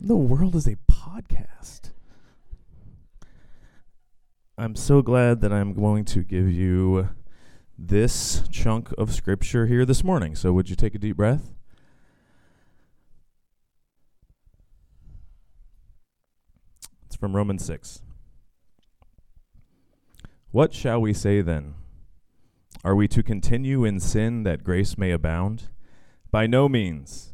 the world is a podcast? I'm so glad that I'm going to give you this chunk of scripture here this morning. So, would you take a deep breath? It's from Romans 6. What shall we say then? Are we to continue in sin that grace may abound? By no means.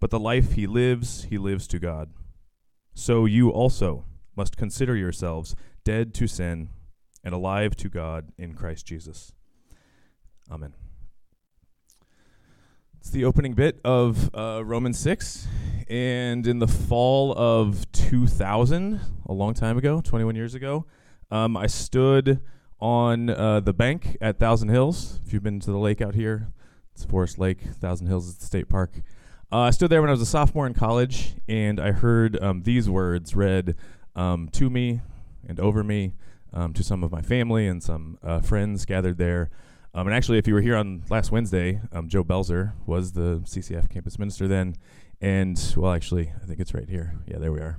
But the life he lives, he lives to God. So you also must consider yourselves dead to sin and alive to God in Christ Jesus. Amen. It's the opening bit of uh, Romans 6. And in the fall of 2000, a long time ago, 21 years ago, um, I stood on uh, the bank at Thousand Hills. If you've been to the lake out here, it's Forest Lake. Thousand Hills is the state park. Uh, I stood there when I was a sophomore in college, and I heard um, these words read um, to me and over me um, to some of my family and some uh, friends gathered there. Um, and actually, if you were here on last Wednesday, um, Joe Belzer was the CCF campus minister then. And, well, actually, I think it's right here. Yeah, there we are.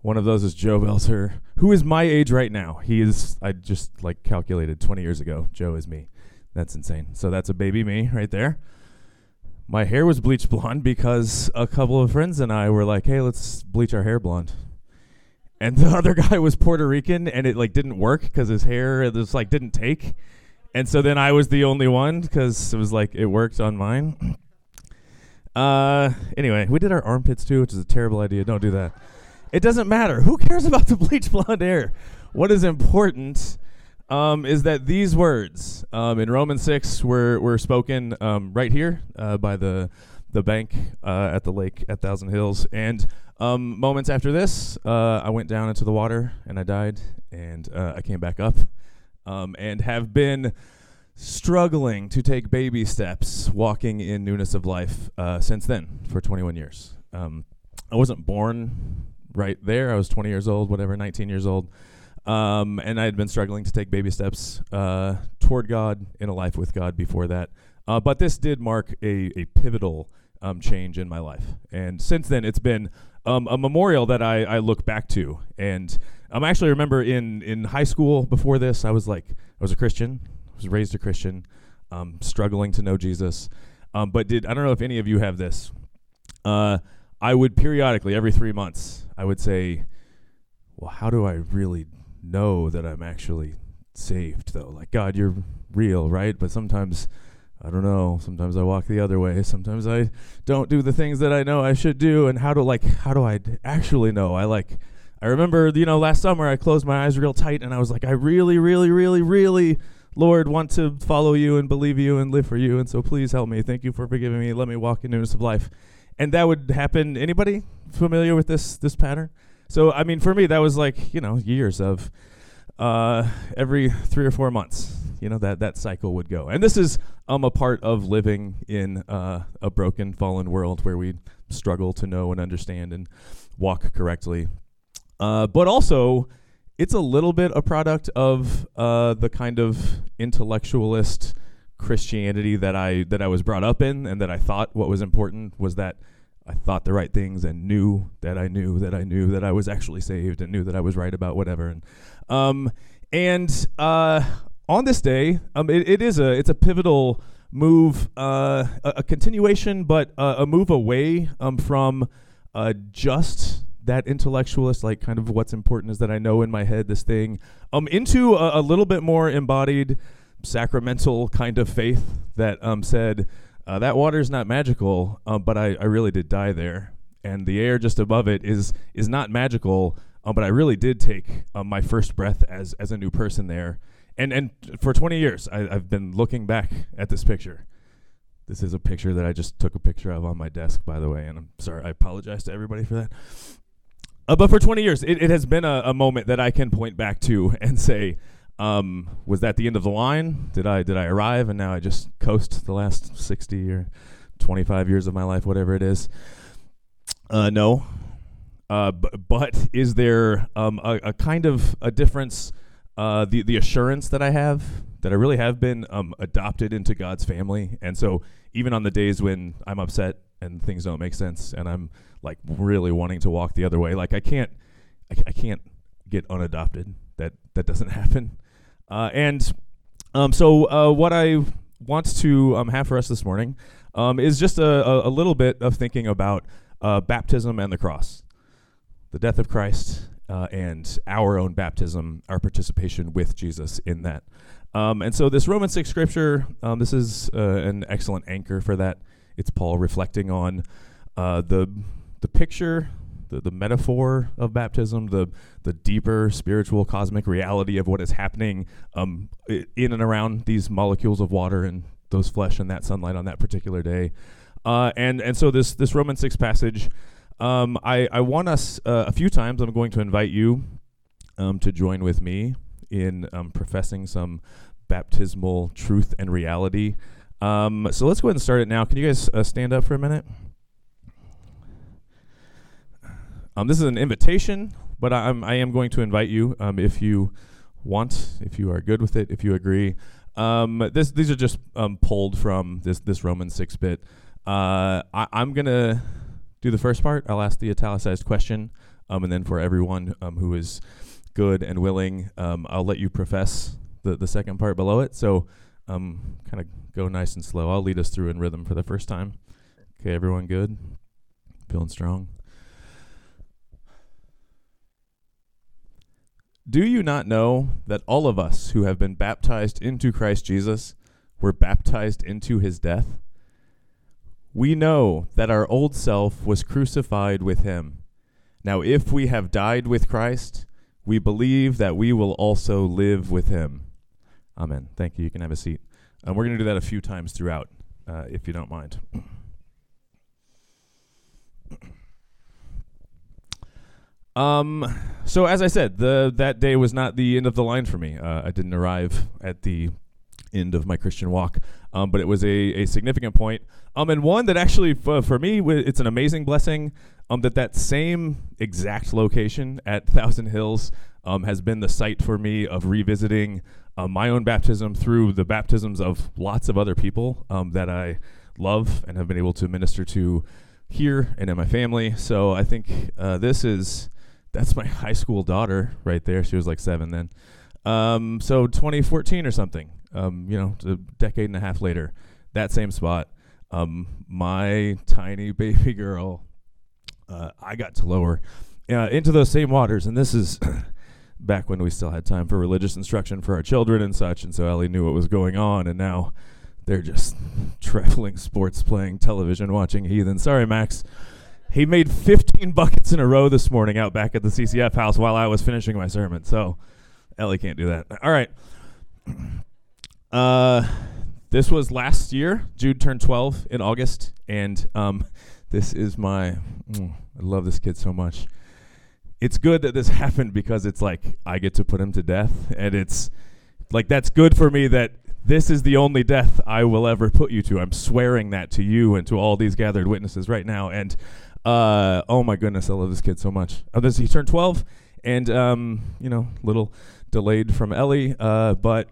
One of those is Joe Belzer, who is my age right now. He is, I just like calculated 20 years ago. Joe is me. That's insane. So that's a baby me right there my hair was bleached blonde because a couple of friends and I were like, "Hey, let's bleach our hair blonde." And the other guy was Puerto Rican, and it like didn't work because his hair just like didn't take. And so then I was the only one because it was like it worked on mine. Uh, anyway, we did our armpits too, which is a terrible idea. Don't do that. It doesn't matter. Who cares about the bleach blonde hair? What is important um, is that these words um, in Romans 6 were, were spoken um, right here uh, by the, the bank uh, at the lake at Thousand Hills. And um, moments after this, uh, I went down into the water and I died, and uh, I came back up um, and have been struggling to take baby steps, walking in newness of life uh, since then for 21 years. Um, I wasn't born right there. I was 20 years old, whatever, 19 years old. Um, and I had been struggling to take baby steps uh, toward God in a life with God before that. Uh, but this did mark a, a pivotal um, change in my life. And since then, it's been um, a memorial that I, I look back to. And I um, actually remember in, in high school before this, I was like, I was a Christian, I was raised a Christian, um, struggling to know Jesus. Um, but did I don't know if any of you have this. Uh, I would periodically, every three months, I would say, well, how do I really know that I'm actually saved though. Like God, you're real, right? But sometimes I don't know. Sometimes I walk the other way. Sometimes I don't do the things that I know I should do. And how do like how do I actually know? I like I remember, you know, last summer I closed my eyes real tight and I was like, I really, really, really, really, Lord, want to follow you and believe you and live for you. And so please help me. Thank you for forgiving me. Let me walk in newness of life. And that would happen. Anybody familiar with this this pattern? So I mean, for me, that was like you know years of uh, every three or four months. You know that that cycle would go, and this is um a part of living in uh, a broken, fallen world where we struggle to know and understand and walk correctly. Uh, but also, it's a little bit a product of uh, the kind of intellectualist Christianity that I that I was brought up in, and that I thought what was important was that I thought the right things and knew that I knew that I knew that I was actually saved and knew that I was right about whatever. And um, and uh, on this day, um, it, it is a it's a pivotal move, uh, a, a continuation, but uh, a move away um, from uh, just that intellectualist, like kind of what's important is that I know in my head this thing, um, into a, a little bit more embodied sacramental kind of faith that um, said uh, that water is not magical, uh, but I, I really did die there, and the air just above it is is not magical, uh, but I really did take uh, my first breath as as a new person there, and and for 20 years I, I've been looking back at this picture. This is a picture that I just took a picture of on my desk, by the way, and I'm sorry. I apologize to everybody for that. Uh, but for 20 years, it, it has been a, a moment that I can point back to and say, um, was that the end of the line? Did I did I arrive and now I just coast the last 60 or 25 years of my life, whatever it is? Uh, no. Uh, b- but is there um, a, a, kind of a difference? Uh, the the assurance that I have that I really have been um, adopted into God's family, and so even on the days when I'm upset and things don't make sense, and I'm like really wanting to walk the other way, like I can't, I can't get unadopted. That that doesn't happen. Uh, and um, so, uh, what I want to um, have for us this morning um, is just a, a, a, little bit of thinking about uh, baptism and the cross, the death of Christ, uh, and our own baptism, our participation with Jesus in that. Um, and so, this Romans 6 scripture, um, this is uh, an excellent anchor for that. It's Paul reflecting on uh, the the picture the, the metaphor of baptism, the the deeper spiritual cosmic reality of what is happening um, in and around these molecules of water and those flesh and that sunlight on that particular day. Uh, and and so this this Roman six passage, um, I I want us uh, a few times. I'm going to invite you um, to join with me in um, professing some baptismal truth and reality. Um, so let's go ahead and start it now. Can you guys uh, stand up for a minute? Um, this is an invitation, but I'm I am going to invite you um, if you want, if you are good with it, if you agree. Um, this these are just um, pulled from this this Roman six bit. Uh, I, am gonna do the first part. I'll ask the italicized question, um, and then for everyone um, who is good and willing, I'll let you profess the the second part below it. So, kind of go nice and slow. I'll lead us through in rhythm for the first time. Okay, everyone good? Feeling strong? Do you not know that all of us who have been baptized into Christ Jesus were baptized into his death? We know that our old self was crucified with him. Now, if we have died with Christ, we believe that we will also live with him. Amen. Thank you. You can have a seat. And we're going to do that a few times throughout, uh, if you don't mind. Um, so as I said, the that day was not the end of the line for me. Uh, I didn't arrive at the end of my Christian walk, um, but it was a, a significant point. Um, and one that actually f- for me it's an amazing blessing. Um, that that same exact location at Thousand Hills um, has been the site for me of revisiting uh, my own baptism through the baptisms of lots of other people um, that I love and have been able to minister to here and in my family. So I think uh, this is that's my high school daughter right there. She was like seven then. Um, so 2014 or something. Um, you know, a decade and a half later, that same spot. Um, my tiny baby girl, uh, I got to lower uh, into those same waters, and this is back when we still had time for religious instruction for our children and such. And so Ellie knew what was going on, and now they're just traveling sports, playing television, watching heathen. Sorry, Max. He made 15 buckets in a row this morning out back at the CCF house while I was finishing my sermon. So Ellie can't do that. All right. Uh, this was last year. Jude turned 12 in August, and um, this is my. Mm, I love this kid so much. It's good that this happened because it's like I get to put him to death, and it's like that's good for me that this is the only death I will ever put you to. I'm swearing that to you and to all these gathered witnesses right now. And uh, oh my goodness, I love this kid so much. Oh, this he turned 12, and um, you know, a little delayed from Ellie, uh, but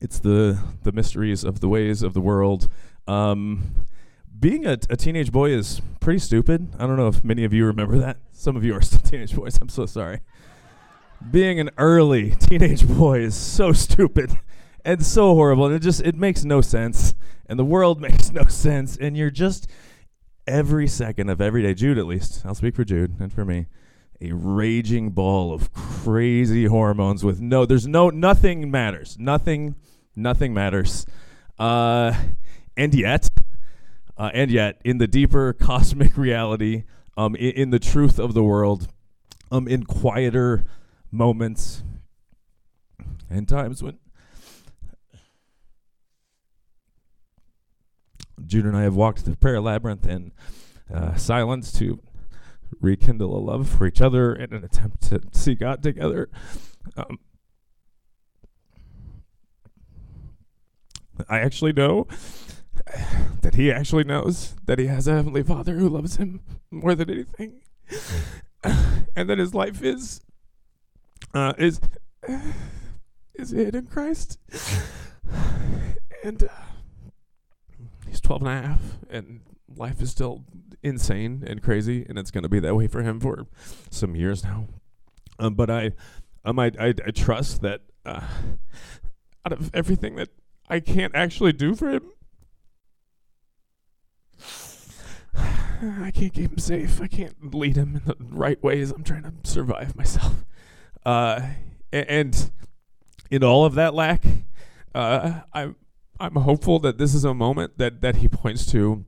it's the the mysteries of the ways of the world. Um, being a, a teenage boy is pretty stupid. I don't know if many of you remember that. Some of you are still teenage boys. I'm so sorry. Being an early teenage boy is so stupid and so horrible, and it just it makes no sense, and the world makes no sense, and you're just every second of every day, Jude at least, I'll speak for Jude and for me, a raging ball of crazy hormones with no there's no nothing matters. Nothing nothing matters. Uh, and yet uh, and yet in the deeper cosmic reality um, in, in the truth of the world um, in quieter moments and times when Jude and I have walked the prayer labyrinth in uh, silence to rekindle a love for each other in an attempt to see God together. Um, I actually know that he actually knows that he has a heavenly father who loves him more than anything, and that his life is uh, is is hid in Christ, and uh, he's 12 and a half, and life is still insane and crazy, and it's going to be that way for him for some years now. Um, but I, um, I, I, I trust that uh, out of everything that I can't actually do for him, I can't keep him safe. I can't lead him in the right ways. I'm trying to survive myself. Uh, and in all of that lack, uh, I'm I'm hopeful that this is a moment that that he points to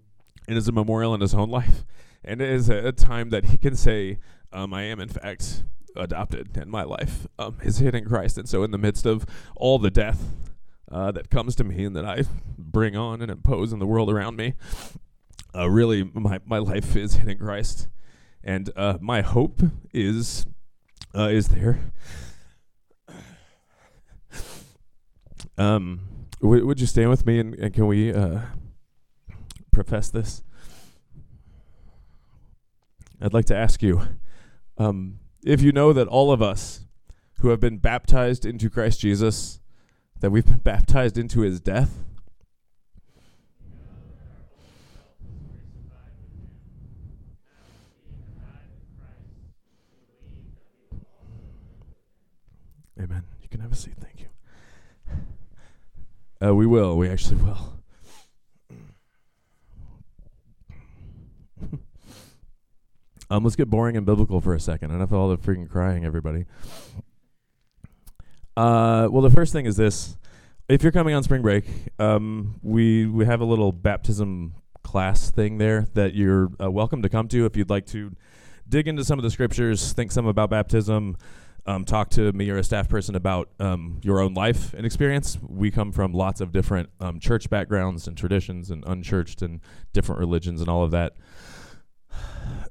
and is a memorial in his own life, and it is a, a time that he can say, um, "I am in fact adopted, and my life um, is hidden in Christ." And so, in the midst of all the death uh, that comes to me and that I bring on and impose in the world around me, uh, really, my my life is hidden in Christ, and uh, my hope is uh, is there. Um, w- would you stand with me and, and can we uh, profess this. I'd like to ask you um, if you know that all of us who have been baptized into Christ Jesus, that we've been baptized into his death. Amen. You can have a seat. Thank you. Uh, we will. We actually will. Um, let's get boring and biblical for a second. Enough of all the freaking crying, everybody. Uh, well, the first thing is this: if you're coming on spring break, um, we we have a little baptism class thing there that you're uh, welcome to come to if you'd like to dig into some of the scriptures, think some about baptism, um, talk to me or a staff person about um, your own life and experience. We come from lots of different um, church backgrounds and traditions and unchurched and different religions and all of that.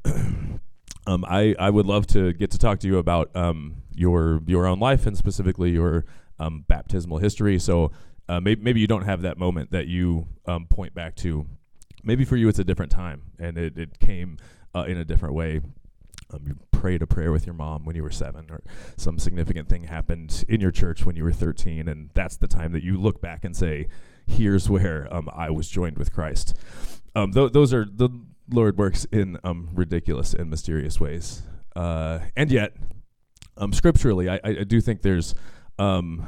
um, I I would love to get to talk to you about um, your your own life and specifically your um, baptismal history. So uh, maybe maybe you don't have that moment that you point back to. Maybe for you it's a different time and it it came uh, in a different way. Um, prayed a prayer with your mom when you were seven, or some significant thing happened in your church when you were 13, and that's the time that you look back and say, "Here's where um, I was joined with Christ." Um, th- those are the Lord works in um, ridiculous and mysterious ways. Uh, and yet, um, scripturally, I, I, do think there's, um,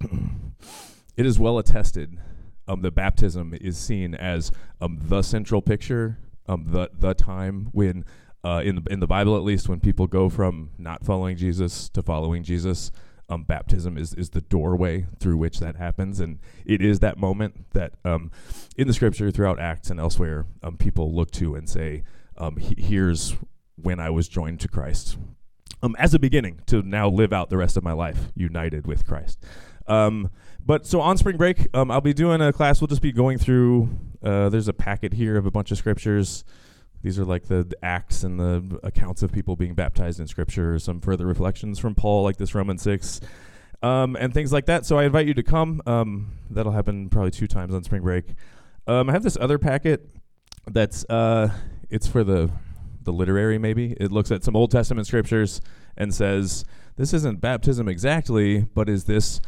it is well attested um, that baptism is seen as um, the central picture, um, the the time when, uh, in the in the Bible at least, when people go from not following Jesus to following Jesus um, baptism is, is the doorway through which that happens. And it is that moment that um, in the scripture, throughout Acts and elsewhere, um, people look to and say, um, here's when I was joined to Christ. Um, as a beginning to now live out the rest of my life united with Christ. Um, but so on spring break, I'll be doing a class. We'll just be going through, uh, there's a packet here of a bunch of scriptures. These are like the, the, acts and the accounts of people being baptized in Scripture, some further reflections from Paul, like this Romans 6, um, and things like that. So I invite you to come. Um, that'll happen probably two times on spring break. Um, I have this other packet that's uh, it's for the the literary maybe. It looks at some Old Testament scriptures and says this isn't baptism exactly, but is this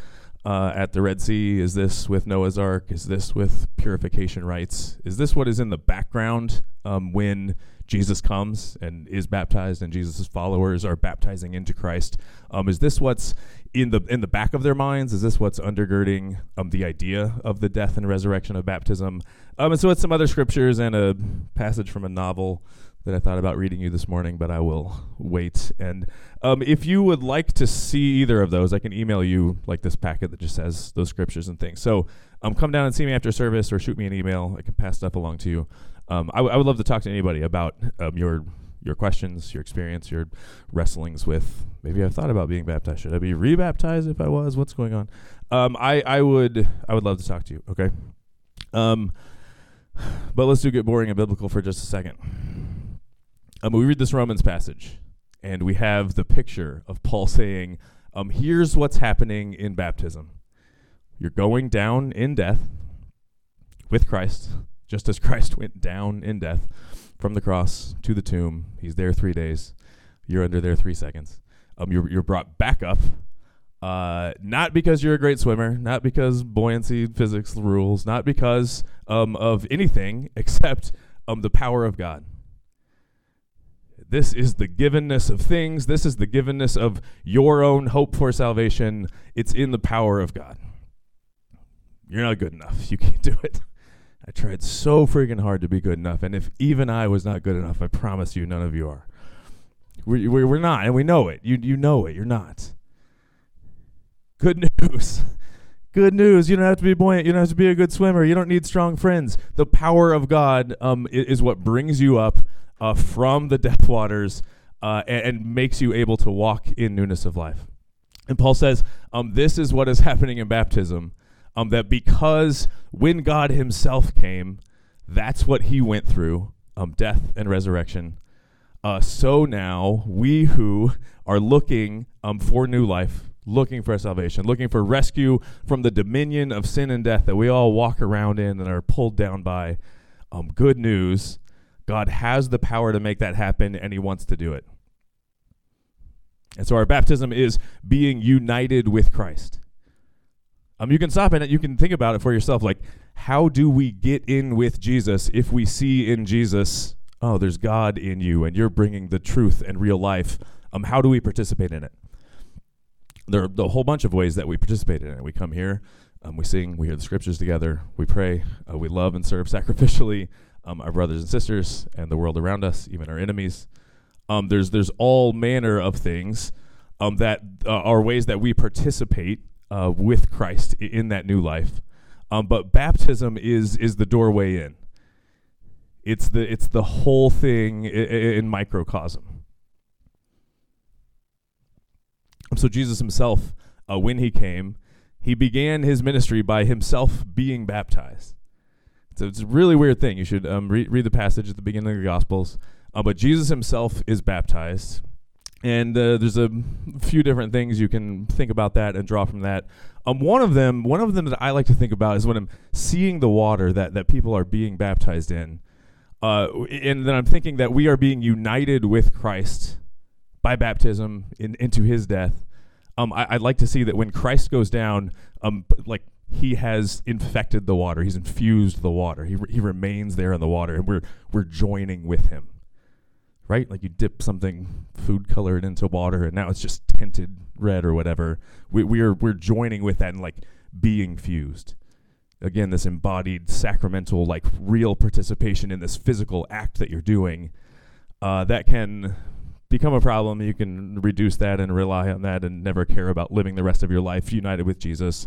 uh, at the Red Sea? Is this with Noah's Ark? Is this with purification rites? Is this what is in the background um, when Jesus comes and is baptized and Jesus' followers are baptizing into Christ? Um, is this what's in the in the back of their minds? Is this what's undergirding um, the idea of the death and resurrection of baptism? Um, and so it's some other scriptures and a passage from a novel that I thought about reading you this morning, but I will wait. And um, if you would like to see either of those, I can email you like this packet that just says those scriptures and things. So um, come down and see me after service or shoot me an email. I can pass stuff along to you. Um, I, w- I would love to talk to anybody about um, your your questions, your experience, your wrestlings with. Maybe I've thought about being baptized. Should I be rebaptized if I was? What's going on? Um, I I would I would love to talk to you. Okay. Um, but let's do get boring and biblical for just a second. Um, we read this Romans passage, and we have the picture of Paul saying, um, "Here's what's happening in baptism. You're going down in death with Christ, just as Christ went down in death." from the cross to the tomb. He's there three days. You're under there three seconds. Um, you're you're brought back up. Uh, not because you're a great swimmer, not because buoyancy physics rules, not because um, of anything except um, the power of God. This is the givenness of things. This is the givenness of your own hope for salvation. It's in the power of God. You're not good enough. You can't do it. I tried so freaking hard to be good enough. And if even I was not good enough, I promise you, none of you are. We're, we're not, and we know it. You, you know it. You're not. Good news. Good news. You don't have to be buoyant. You don't have to be a good swimmer. You don't need strong friends. The power of God um, is, is what brings you up uh, from the death waters uh, and, and, makes you able to walk in newness of life. And Paul says, um, This is what is happening in baptism um, that because when God Himself came, that's what He went through um, death and resurrection. Uh, so now we who are looking um, for new life, looking for salvation, looking for rescue from the dominion of sin and death that we all walk around in and are pulled down by, um, good news God has the power to make that happen and He wants to do it. And so our baptism is being united with Christ. Um, you can stop and you can think about it for yourself. Like, how do we get in with Jesus if we see in Jesus, oh, there's God in you and you're bringing the truth and real life? Um, how do we participate in it? There are a whole bunch of ways that we participate in it. We come here, um, we sing, we hear the scriptures together, we pray, uh, we love and serve sacrificially um, our brothers and sisters and the world around us, even our enemies. Um, there's there's all manner of things um, that uh, are ways that we participate uh, with Christ in that new life. Um, but baptism is is the doorway in. It's the it's the whole thing in, in microcosm. So Jesus himself, uh, when he came, he began his ministry by himself being baptized. So it's a really weird thing. You should um, read, read the passage at the beginning of the Gospels. Uh, but Jesus himself is baptized. And uh, there's a few different things you can think about that and draw from that. Um, one of them, one of them that I like to think about is when I'm seeing the water that that people are being baptized in, uh, and then I'm thinking that we are being united with Christ by baptism in, into His death. Um, I, would like to see that when Christ goes down, um, like He has infected the water, He's infused the water, He re- He remains there in the water, and we're we're joining with Him right? Like you dip something food colored into water and now it's just tinted red or whatever. We, we are we're joining with that and like being fused. Again, this embodied sacramental, like real participation in this physical act that you're doing, uh, that can become a problem. You can reduce that and rely on that and never care about living the rest of your life united with Jesus.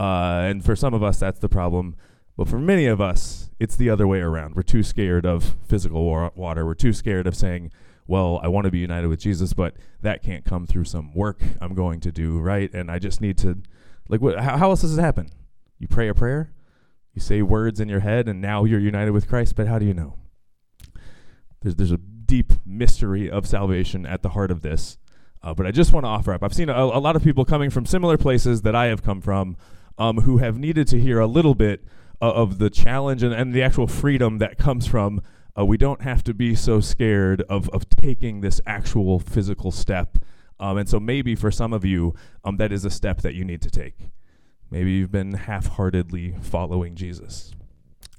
Uh, and for some of us, that's the problem. But for many of us, it's the other way around. We're too scared of physical war- water. We're too scared of saying, well, I want to be united with Jesus, but that can't come through some work I'm going to do, right? And I just need to, like, how, how else does it happen? You pray a prayer, you say words in your head, and now you're united with Christ, but how do you know? There's, there's a deep mystery of salvation at the heart of this. Uh, but I just want to offer up. I've seen a, a, lot of people coming from similar places that I have come from um, who have needed to hear a little bit uh, of the challenge and, and the actual freedom that comes from uh, we don't have to be so scared of, of taking this actual physical step. Um, and so maybe for some of you, um, that is a step that you need to take. Maybe you've been half heartedly following Jesus.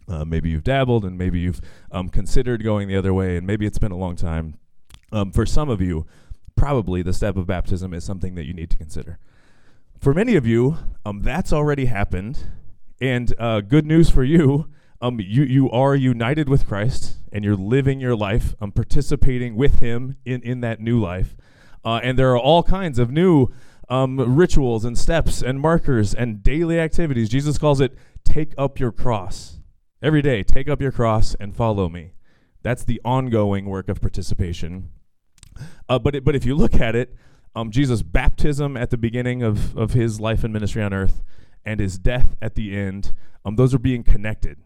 Uh, maybe you've dabbled and maybe you've um, considered going the other way, and maybe it's been a long time. Um, for some of you, probably the step of baptism is something that you need to consider. For many of you, um, that's already happened, and uh, good news for you, um, you, you are united with Christ and you're living your life, um, participating with Him in, in that new life. Uh, and there are all kinds of new um, rituals and steps and markers and daily activities. Jesus calls it take up your cross. Every day, take up your cross and follow me. That's the ongoing work of participation. Uh, but, it, but if you look at it, um, Jesus' baptism at the beginning of, of his life and ministry on earth and his death at the end, um, those are being connected.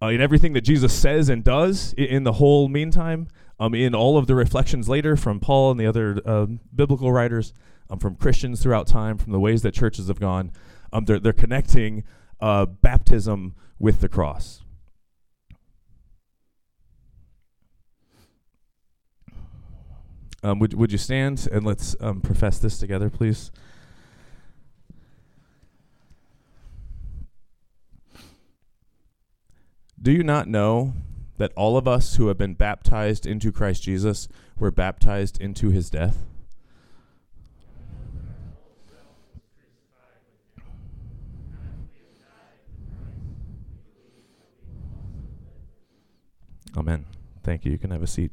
Uh, in everything that Jesus says and does in, in the whole meantime, um, in all of the reflections later from Paul and the other uh, biblical writers, um, from Christians throughout time, from the ways that churches have gone, um, they're, they're connecting uh, baptism with the cross. Um, would, would you stand and let's um, profess this together, please? Do you not know that all of us who have been baptized into Christ Jesus were baptized into his death? Amen. Thank you. You can have a seat.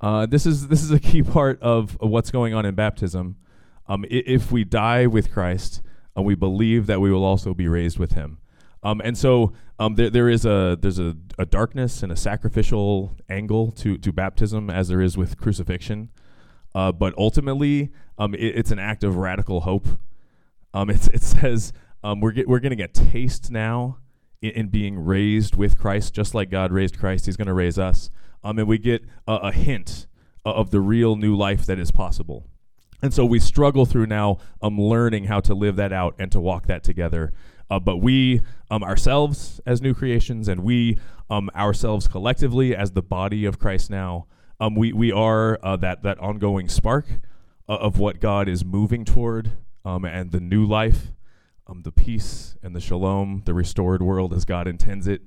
Uh, this is this is a key part of, what's going on in baptism. Um, if we die with Christ, uh, we believe that we will also be raised with Him. Um, and so um, there, there is a there's a, a darkness and a sacrificial angle to to baptism as there is with crucifixion. Uh, but ultimately, um, it, it's an act of radical hope. Um, it says um, we're get, we're going to get taste now in, in, being raised with Christ, just like God raised Christ. He's going to raise us um, and we get a, a hint of the real new life that is possible. And so we struggle through now um, learning how to live that out and to walk that together. Uh, but we um, ourselves as new creations and we um, ourselves collectively as the body of Christ now, um, we, we are uh, that, that ongoing spark uh, of what God is moving toward um, and the new life, um, the peace and the shalom, the restored world as God intends it.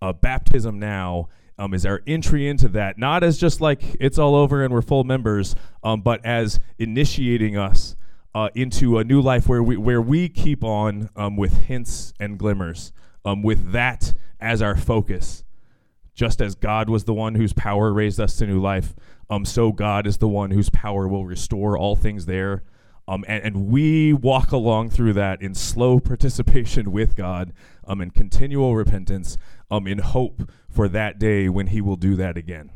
Uh, baptism now um, is our entry into that, not as just like it's all over and we're full members, um, but as initiating us uh, into a new life where we where we keep on um, with hints and glimmers, um, with that as our focus. Just as God was the one whose power raised us to new life, um, so God is the one whose power will restore all things there. Um, and, and we walk along through that in slow participation with God um, continual repentance um, in hope for that day when He will do that again.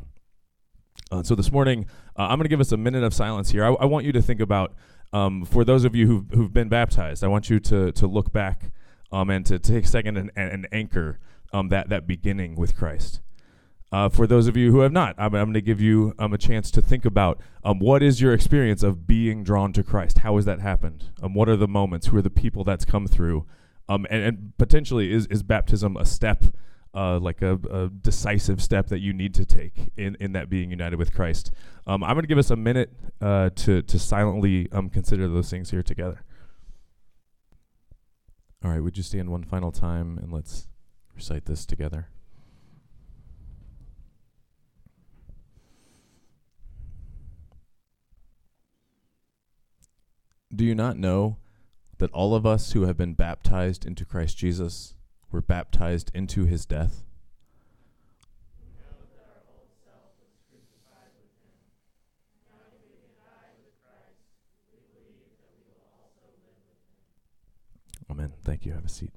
Uh, so this morning, uh, I'm going to give us a minute of silence here. I, I want you to think about, um, for those of you who've, who've been baptized, I want you to, to look back um, and to take a second and, and, and anchor um, that, that beginning with Christ. Uh, for those of you who have not, I'm, I'm going to give you um, a chance to think about um, what is your experience of being drawn to Christ? How has that happened? Um, what are the moments? Who are the people that's come through? Um, and, and potentially, is, is baptism a step uh, like a, a, decisive step that you need to take in, in that being united with Christ. Um, I'm going to give us a minute uh, to, to silently um, consider those things here together. All right, would you stand one final time and let's recite this together? Do you not know that all of us who have been baptized into Christ Jesus were baptized into his death? Amen. Thank you. Have a seat.